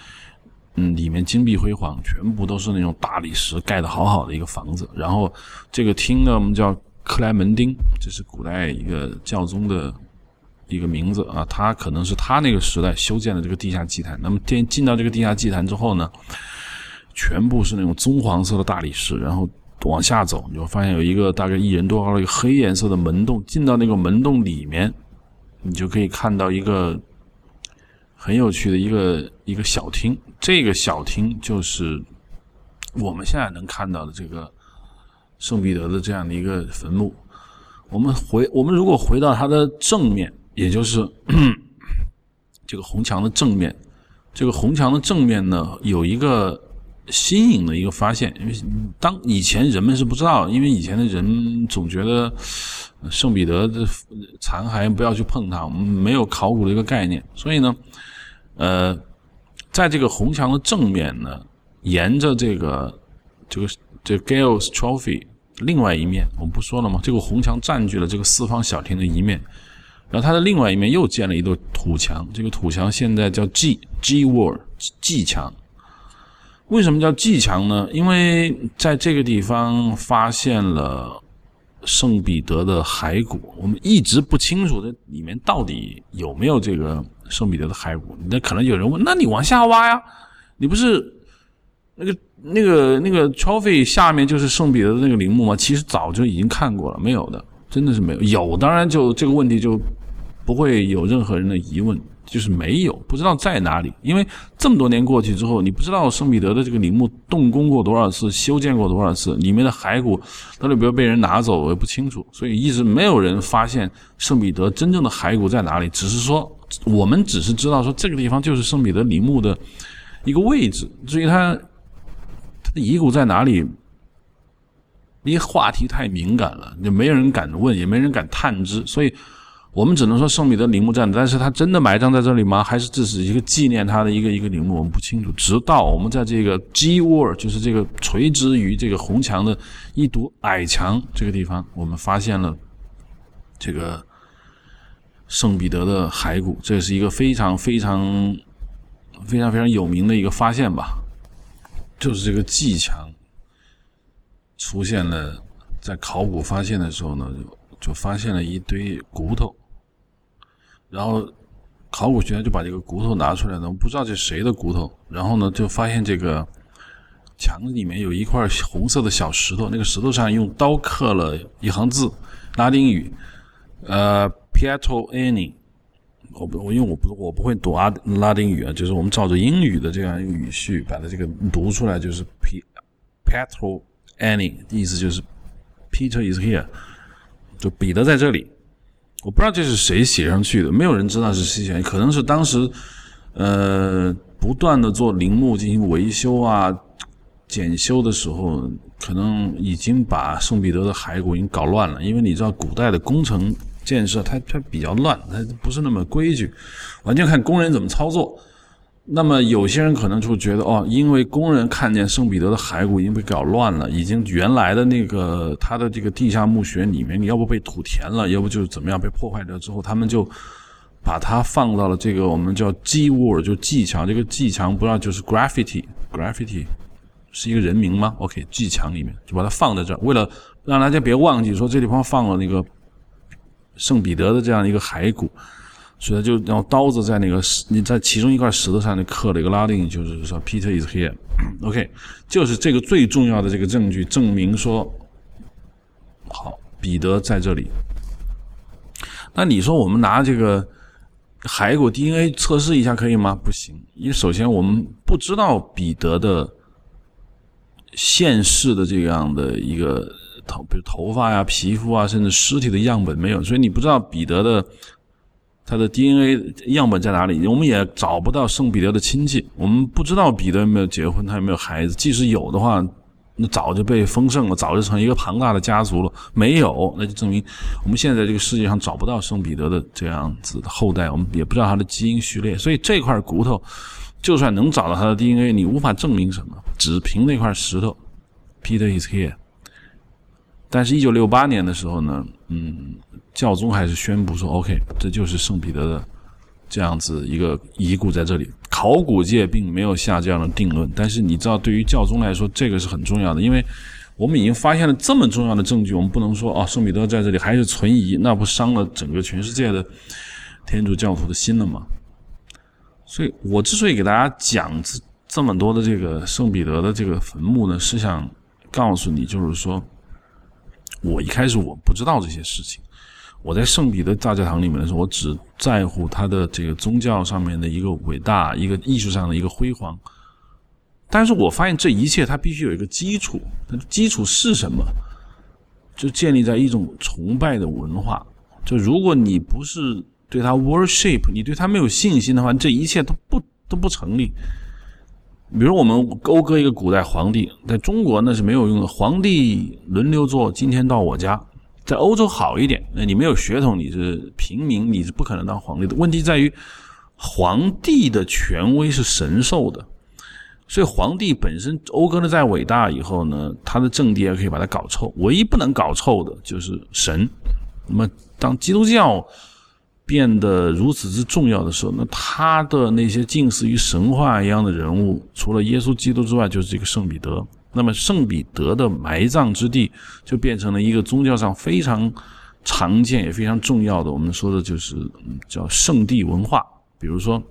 嗯，里面金碧辉煌，全部都是那种大理石盖的好好的一个房子。然后这个厅呢，我们叫。克莱门丁，这是古代一个教宗的一个名字啊，他可能是他那个时代修建的这个地下祭坛。那么进进到这个地下祭坛之后呢，全部是那种棕黄色的大理石，然后往下走，你会发现有一个大概一人多高的一个黑颜色的门洞。进到那个门洞里面，你就可以看到一个很有趣的一个一个小厅。这个小厅就是我们现在能看到的这个。圣彼得的这样的一个坟墓，我们回我们如果回到它的正面，也就是 这个红墙的正面，这个红墙的正面呢，有一个新颖的一个发现，因为当以前人们是不知道，因为以前的人总觉得圣彼得的残骸不要去碰它，我们没有考古的一个概念，所以呢，呃，在这个红墙的正面呢，沿着这个这个这 Gales Trophy。另外一面，我们不说了吗？这个红墙占据了这个四方小厅的一面，然后它的另外一面又建了一座土墙。这个土墙现在叫 G G Wall G 墙。为什么叫祭墙呢？因为在这个地方发现了圣彼得的骸骨，我们一直不清楚这里面到底有没有这个圣彼得的骸骨。那可能有人问：那你往下挖呀？你不是那个？那个那个 trophy 下面就是圣彼得的那个陵墓吗？其实早就已经看过了，没有的，真的是没有。有当然就这个问题就不会有任何人的疑问，就是没有，不知道在哪里。因为这么多年过去之后，你不知道圣彼得的这个陵墓动工过多少次，修建过多少次，里面的骸骨到底有没有被人拿走，我也不清楚。所以一直没有人发现圣彼得真正的骸骨在哪里。只是说，我们只是知道说这个地方就是圣彼得陵墓的一个位置。至于他他的。遗骨在哪里？因为话题太敏感了，就没人敢问，也没人敢探知，所以我们只能说圣彼得陵墓在，但是他真的埋葬在这里吗？还是这是一个纪念他的一个一个陵墓？我们不清楚。直到我们在这个 G wall，就是这个垂直于这个红墙的一堵矮墙这个地方，我们发现了这个圣彼得的骸骨，这是一个非常非常非常非常有名的一个发现吧。就是这个祭墙出现了，在考古发现的时候呢，就就发现了一堆骨头，然后考古学家就把这个骨头拿出来了，不知道这是谁的骨头，然后呢就发现这个墙里面有一块红色的小石头，那个石头上用刀刻了一行字，拉丁语，呃，Pietro Ani，我不，我因为我不我不会读阿拉丁语啊，就是我们照着英语的这样一个语序把它这个读出来，就是 P Pietro Ani，意思就是 Peter is here，就彼得在这里。我不知道这是谁写上去的，没有人知道是谁写，可能是当时呃不断的做陵墓进行维修啊、检修的时候，可能已经把圣彼得的骸骨已经搞乱了，因为你知道古代的工程。建设它它比较乱，它不是那么规矩，完全看工人怎么操作。那么有些人可能就觉得哦，因为工人看见圣彼得的骸骨已经被搞乱了，已经原来的那个他的这个地下墓穴里面，你要不被土填了，要不就是怎么样被破坏掉之后，他们就把它放到了这个我们叫 G wall，就 G 墙。这个 G 墙不知道就是 graffiti，graffiti 是一个人名吗？OK，迹墙里面就把它放在这儿，为了让大家别忘记说这地方放了那个。圣彼得的这样一个骸骨，所以他就用刀子在那个，你在其中一块石头上就刻了一个拉丁，就是说 Peter is here。OK，就是这个最重要的这个证据，证明说，好，彼得在这里。那你说我们拿这个骸骨 DNA 测试一下可以吗？不行，因为首先我们不知道彼得的现世的这样的一个。头，比如头发呀、皮肤啊，甚至尸体的样本没有，所以你不知道彼得的他的 DNA 样本在哪里。我们也找不到圣彼得的亲戚，我们不知道彼得有没有结婚，他有没有孩子。即使有的话，那早就被丰盛了，早就成一个庞大的家族了。没有，那就证明我们现在这个世界上找不到圣彼得的这样子的后代，我们也不知道他的基因序列。所以这块骨头，就算能找到他的 DNA，你无法证明什么，只凭那块石头，Peter is here。但是，一九六八年的时候呢，嗯，教宗还是宣布说，OK，这就是圣彼得的这样子一个遗骨在这里。考古界并没有下这样的定论，但是你知道，对于教宗来说，这个是很重要的，因为我们已经发现了这么重要的证据，我们不能说啊，圣彼得在这里还是存疑，那不伤了整个全世界的天主教徒的心了吗？所以我之所以给大家讲这这么多的这个圣彼得的这个坟墓呢，是想告诉你，就是说。我一开始我不知道这些事情，我在圣彼得大教堂里面的时候，我只在乎他的这个宗教上面的一个伟大，一个艺术上的一个辉煌。但是我发现这一切它必须有一个基础，它的基础是什么？就建立在一种崇拜的文化。就如果你不是对他 worship，你对他没有信心的话，这一切都不都不成立。比如我们讴歌一个古代皇帝，在中国那是没有用的。皇帝轮流坐，今天到我家，在欧洲好一点。那你没有血统，你是平民，你是不可能当皇帝的。问题在于，皇帝的权威是神授的，所以皇帝本身讴歌的再伟大以后呢，他的政敌也可以把他搞臭。唯一不能搞臭的就是神。那么当基督教。变得如此之重要的时候，那他的那些近似于神话一样的人物，除了耶稣基督之外，就是这个圣彼得。那么圣彼得的埋葬之地就变成了一个宗教上非常常见也非常重要的，我们说的就是叫圣地文化。比如说，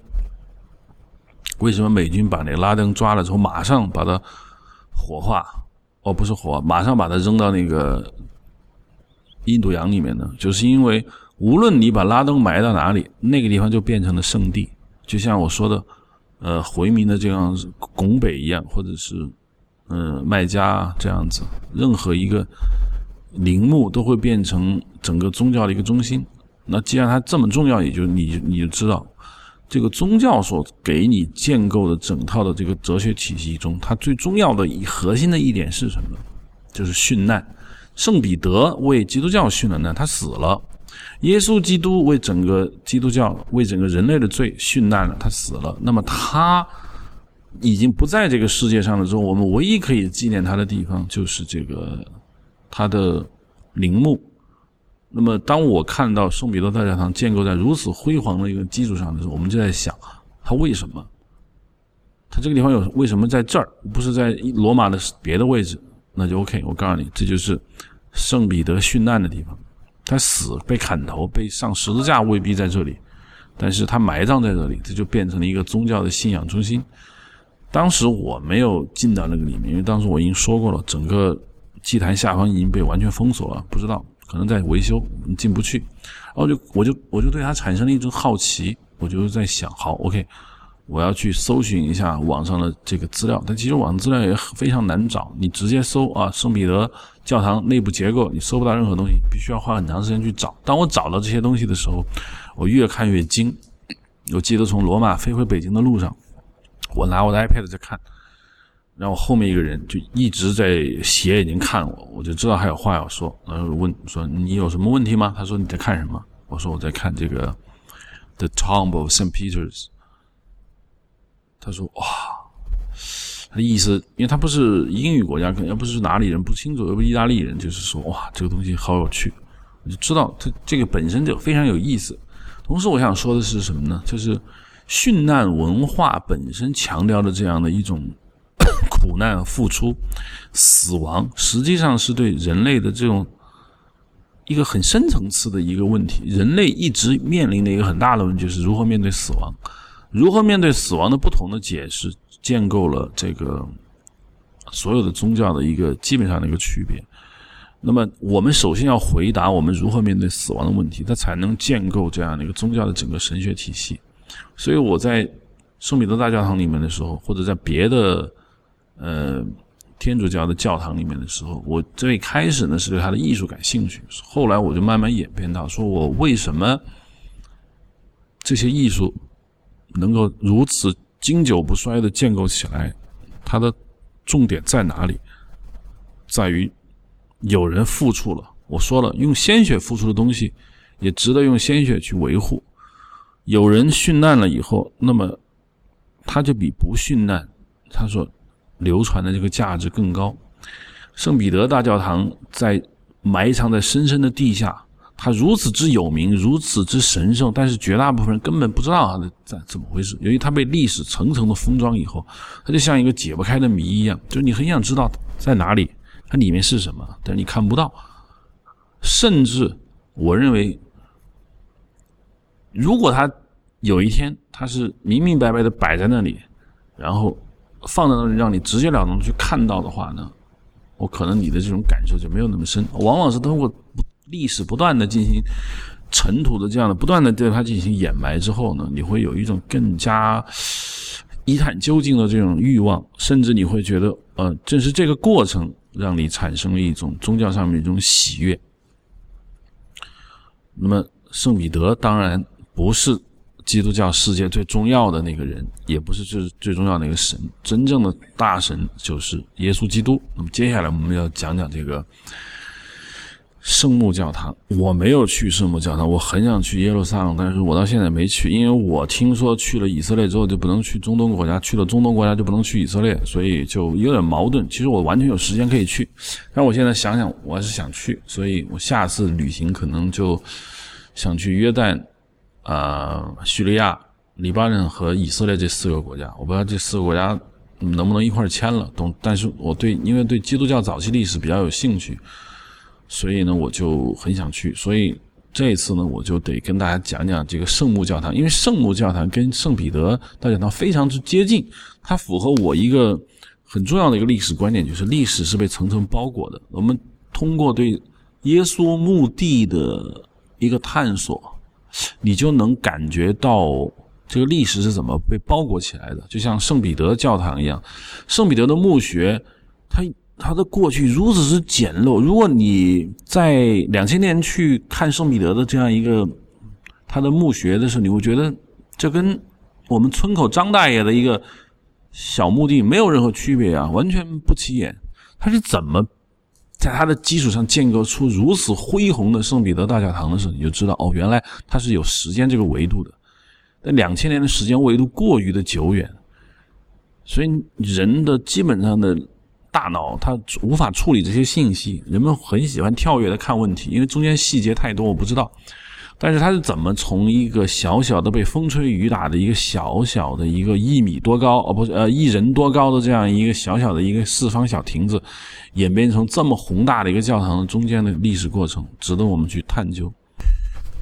为什么美军把那拉登抓了之后，马上把他火化？哦，不是火，马上把他扔到那个印度洋里面呢？就是因为。无论你把拉登埋到哪里，那个地方就变成了圣地，就像我说的，呃，回民的这样拱北一样，或者是，嗯，卖家这样子，任何一个陵墓都会变成整个宗教的一个中心。那既然它这么重要，也就你你就知道，这个宗教所给你建构的整套的这个哲学体系中，它最重要的一核心的一点是什么？就是殉难。圣彼得为基督教殉了难，他死了。耶稣基督为整个基督教、为整个人类的罪殉难了，他死了。那么他已经不在这个世界上了之后，我们唯一可以纪念他的地方就是这个他的陵墓。那么当我看到圣彼得大教堂建构在如此辉煌的一个基础上的时候，我们就在想，他为什么？他这个地方有为什么在这儿，不是在罗马的别的位置？那就 OK。我告诉你，这就是圣彼得殉难的地方。他死被砍头被上十字架未必在这里，但是他埋葬在这里，这就变成了一个宗教的信仰中心。当时我没有进到那个里面，因为当时我已经说过了，整个祭坛下方已经被完全封锁了，不知道可能在维修，进不去。然后就我就我就对它产生了一种好奇，我就在想，好，OK，我要去搜寻一下网上的这个资料。但其实网上资料也非常难找，你直接搜啊，圣彼得教堂内部结构，你搜不到任何东西，必须要花很长时间去找。当我找到这些东西的时候，我越看越精。我记得从罗马飞回北京的路上，我拿我的 iPad 在看，然后后面一个人就一直在斜眼睛看我，我就知道还有话要说，然后问说你有什么问题吗？他说你在看什么？我说我在看这个 The Tomb of Saint Peter's。他说哇，他的意思，因为他不是英语国家，可能又不是哪里人，不清楚，又不是意大利人，就是说哇，这个东西好有趣，我就知道他这个本身就非常有意思。同时，我想说的是什么呢？就是殉难文化本身强调的这样的一种 苦难、付出、死亡，实际上是对人类的这种一个很深层次的一个问题。人类一直面临的一个很大的问题，是如何面对死亡，如何面对死亡的不同的解释，建构了这个所有的宗教的一个基本上的一个区别。那么，我们首先要回答我们如何面对死亡的问题，它才能建构这样的一个宗教的整个神学体系。所以我在圣彼得大教堂里面的时候，或者在别的呃天主教的教堂里面的时候，我最开始呢是对他的艺术感兴趣，后来我就慢慢演变到，说我为什么这些艺术能够如此经久不衰的建构起来，它的重点在哪里？在于。有人付出了，我说了，用鲜血付出的东西，也值得用鲜血去维护。有人殉难了以后，那么他就比不殉难，他所流传的这个价值更高。圣彼得大教堂在埋藏在深深的地下，它如此之有名，如此之神圣，但是绝大部分人根本不知道它的在怎么回事。由于它被历史层层的封装以后，它就像一个解不开的谜一样，就是你很想知道在哪里。它里面是什么？但你看不到。甚至我认为，如果它有一天它是明明白白的摆在那里，然后放在那里让你直截了当去看到的话呢，我可能你的这种感受就没有那么深。往往是通过历史不断的进行尘土的这样的不断的对它进行掩埋之后呢，你会有一种更加一探究竟的这种欲望，甚至你会觉得，呃，正是这个过程。让你产生了一种宗教上面一种喜悦。那么，圣彼得当然不是基督教世界最重要的那个人，也不是最最重要的那个神。真正的大神就是耶稣基督。那么，接下来我们要讲讲这个。圣母教堂，我没有去圣母教堂，我很想去耶路撒冷，但是我到现在没去，因为我听说去了以色列之后就不能去中东国家，去了中东国家就不能去以色列，所以就有点矛盾。其实我完全有时间可以去，但我现在想想，我还是想去，所以我下次旅行可能就想去约旦、啊叙利亚、黎巴嫩和以色列这四个国家。我不知道这四个国家能不能一块签了，懂？但是我对因为对基督教早期历史比较有兴趣。所以呢，我就很想去。所以这一次呢，我就得跟大家讲讲这个圣母教堂，因为圣母教堂跟圣彼得大教堂非常之接近，它符合我一个很重要的一个历史观点，就是历史是被层层包裹的。我们通过对耶稣墓地的 一个探索，你就能感觉到这个历史是怎么被包裹起来的，就像圣彼得教堂一样，圣彼得的墓穴，它。它的过去如此之简陋。如果你在两千年去看圣彼得的这样一个他的墓穴的时候，你会觉得这跟我们村口张大爷的一个小墓地没有任何区别啊，完全不起眼。他是怎么在它的基础上建构出如此恢宏的圣彼得大教堂的时候，你就知道哦，原来它是有时间这个维度的。但两千年的时间维度过于的久远，所以人的基本上的。大脑它无法处理这些信息，人们很喜欢跳跃的看问题，因为中间细节太多，我不知道。但是它是怎么从一个小小的被风吹雨打的一个小小的一个一米多高，哦不是呃一人多高的这样一个小小的一个四方小亭子，演变成这么宏大的一个教堂的中间的历史过程，值得我们去探究。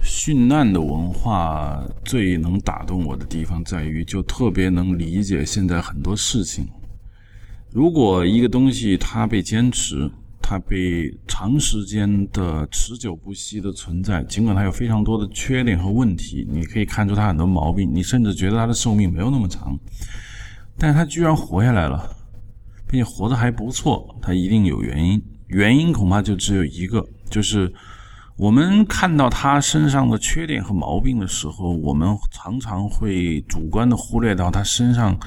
殉难的文化最能打动我的地方在于，就特别能理解现在很多事情。如果一个东西它被坚持，它被长时间的持久不息的存在，尽管它有非常多的缺点和问题，你可以看出它很多毛病，你甚至觉得它的寿命没有那么长，但是它居然活下来了，并且活得还不错，它一定有原因，原因恐怕就只有一个，就是我们看到它身上的缺点和毛病的时候，我们常常会主观的忽略到它身上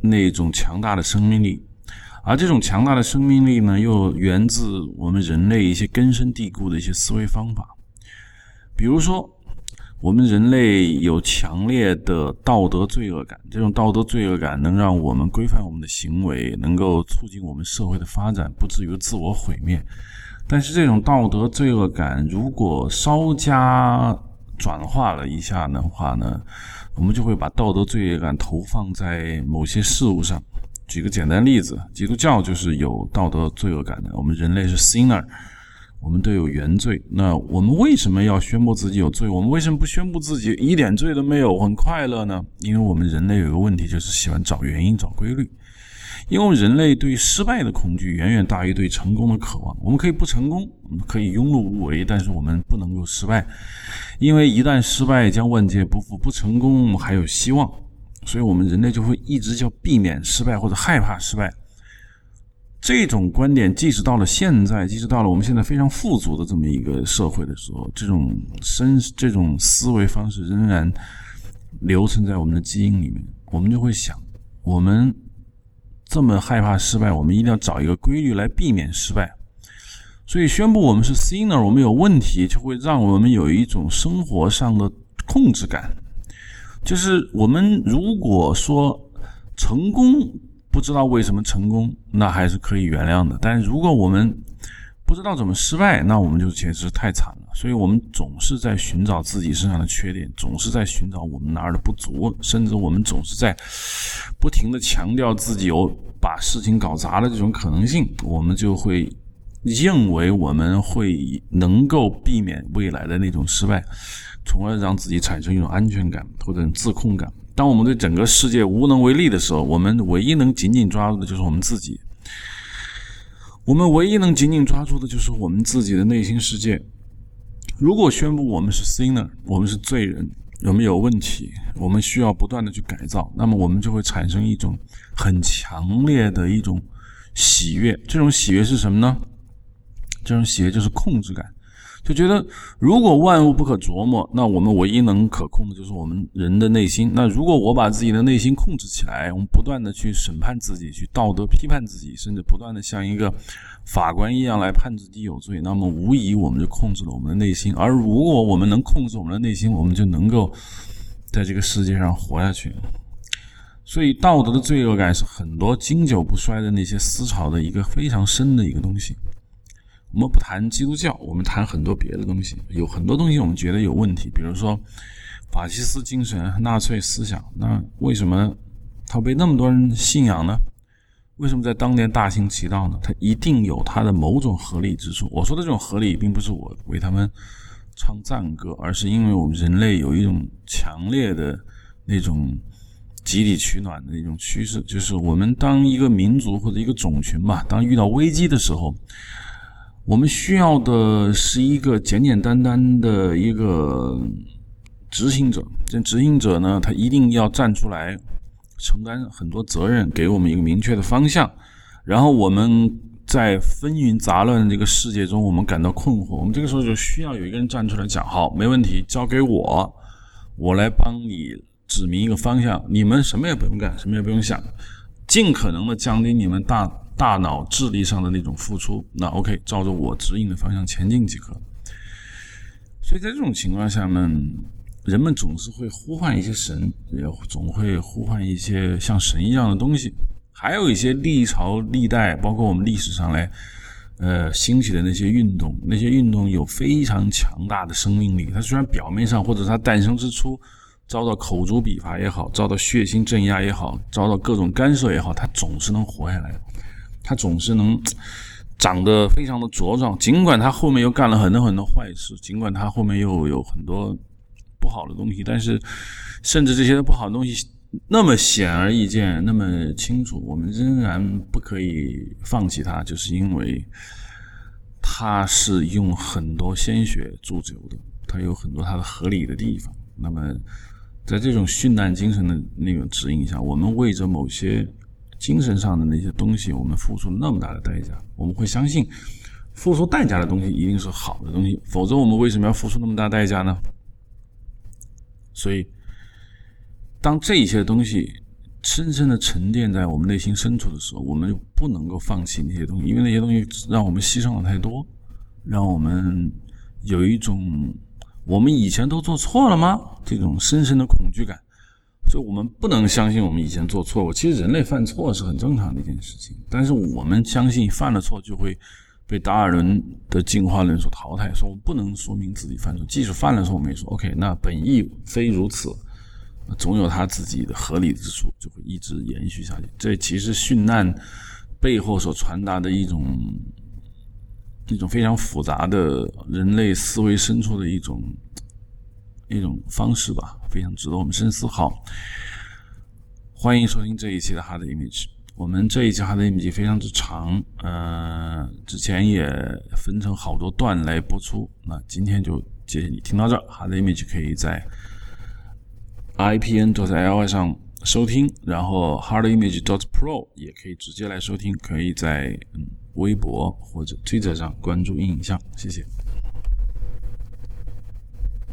那种强大的生命力。而这种强大的生命力呢，又源自我们人类一些根深蒂固的一些思维方法。比如说，我们人类有强烈的道德罪恶感，这种道德罪恶感能让我们规范我们的行为，能够促进我们社会的发展，不至于自我毁灭。但是，这种道德罪恶感如果稍加转化了一下的话呢，我们就会把道德罪恶感投放在某些事物上。举个简单例子，基督教就是有道德罪恶感的。我们人类是 sinner，我们都有原罪。那我们为什么要宣布自己有罪？我们为什么不宣布自己一点罪都没有，很快乐呢？因为我们人类有个问题，就是喜欢找原因、找规律。因为人类对失败的恐惧远远大于对成功的渴望。我们可以不成功，我们可以庸碌无为，但是我们不能够失败，因为一旦失败将万劫不复；不成功还有希望。所以，我们人类就会一直叫避免失败或者害怕失败。这种观点，即使到了现在，即使到了我们现在非常富足的这么一个社会的时候，这种生这种思维方式仍然留存在我们的基因里面。我们就会想，我们这么害怕失败，我们一定要找一个规律来避免失败。所以，宣布我们是 sinner，我们有问题，就会让我们有一种生活上的控制感。就是我们如果说成功不知道为什么成功，那还是可以原谅的。但如果我们不知道怎么失败，那我们就简直太惨了。所以我们总是在寻找自己身上的缺点，总是在寻找我们哪儿的不足，甚至我们总是在不停的强调自己有把事情搞砸的这种可能性，我们就会认为我们会能够避免未来的那种失败。从而让自己产生一种安全感或者自控感。当我们对整个世界无能为力的时候，我们唯一能紧紧抓住的就是我们自己。我们唯一能紧紧抓住的就是我们自己的内心世界。如果宣布我们是 sinner，我们是罪人，我们有问题，我们需要不断的去改造，那么我们就会产生一种很强烈的一种喜悦。这种喜悦是什么呢？这种喜悦就是控制感。就觉得，如果万物不可琢磨，那我们唯一能可控的就是我们人的内心。那如果我把自己的内心控制起来，我们不断的去审判自己，去道德批判自己，甚至不断的像一个法官一样来判自己有罪，那么无疑我们就控制了我们的内心。而如果我们能控制我们的内心，我们就能够在这个世界上活下去。所以，道德的罪恶感是很多经久不衰的那些思潮的一个非常深的一个东西。我们不谈基督教，我们谈很多别的东西。有很多东西我们觉得有问题，比如说法西斯精神、纳粹思想。那为什么它被那么多人信仰呢？为什么在当年大行其道呢？它一定有它的某种合理之处。我说的这种合理，并不是我为他们唱赞歌，而是因为我们人类有一种强烈的那种集体取暖的一种趋势，就是我们当一个民族或者一个种群吧，当遇到危机的时候。我们需要的是一个简简单单的一个执行者。这执行者呢，他一定要站出来承担很多责任，给我们一个明确的方向。然后我们在纷纭杂乱的这个世界中，我们感到困惑。我们这个时候就需要有一个人站出来讲：“好，没问题，交给我，我来帮你指明一个方向。你们什么也不用干，什么也不用想，尽可能的降低你们大。”大脑智力上的那种付出，那 OK，照着我指引的方向前进即可。所以在这种情况下呢，人们总是会呼唤一些神，也总会呼唤一些像神一样的东西。还有一些历朝历代，包括我们历史上来，呃，兴起的那些运动，那些运动有非常强大的生命力。它虽然表面上或者它诞生之初遭到口诛笔伐也好，遭到血腥镇压也好，遭到各种干涉也好，它总是能活下来。他总是能长得非常的茁壮，尽管他后面又干了很多很多坏事，尽管他后面又有很多不好的东西，但是甚至这些不好的东西那么显而易见，那么清楚，我们仍然不可以放弃它，就是因为它是用很多鲜血铸就的，它有很多它的合理的地方。那么，在这种殉难精神的那个指引下，我们为着某些精神上的那些东西，我们付出那么大的代价，我们会相信付出代价的东西一定是好的东西，否则我们为什么要付出那么大代价呢？所以，当这些东西深深的沉淀在我们内心深处的时候，我们就不能够放弃那些东西，因为那些东西让我们牺牲了太多，让我们有一种我们以前都做错了吗？这种深深的恐惧感，所以我们不能相信我们以前做错误。其实人类犯错是很正常的一件事情，但是我们相信犯了错就会。被达尔文的进化论所淘汰，说我不能说明自己犯错，即使犯了错，我们也说 OK，那本意非如此，总有他自己的合理之处，就会一直延续下去。这其实殉难背后所传达的一种一种非常复杂的人类思维深处的一种一种方式吧，非常值得我们深思。好，欢迎收听这一期的 Hard Image。我们这一期 Hard image 非常之长，呃，之前也分成好多段来播出。那今天就谢谢你听到这儿。Hard image 可以在 ipn dot ly 上收听，然后 hardimage dot pro 也可以直接来收听，可以在嗯微博或者 Twitter 上关注影像，谢谢。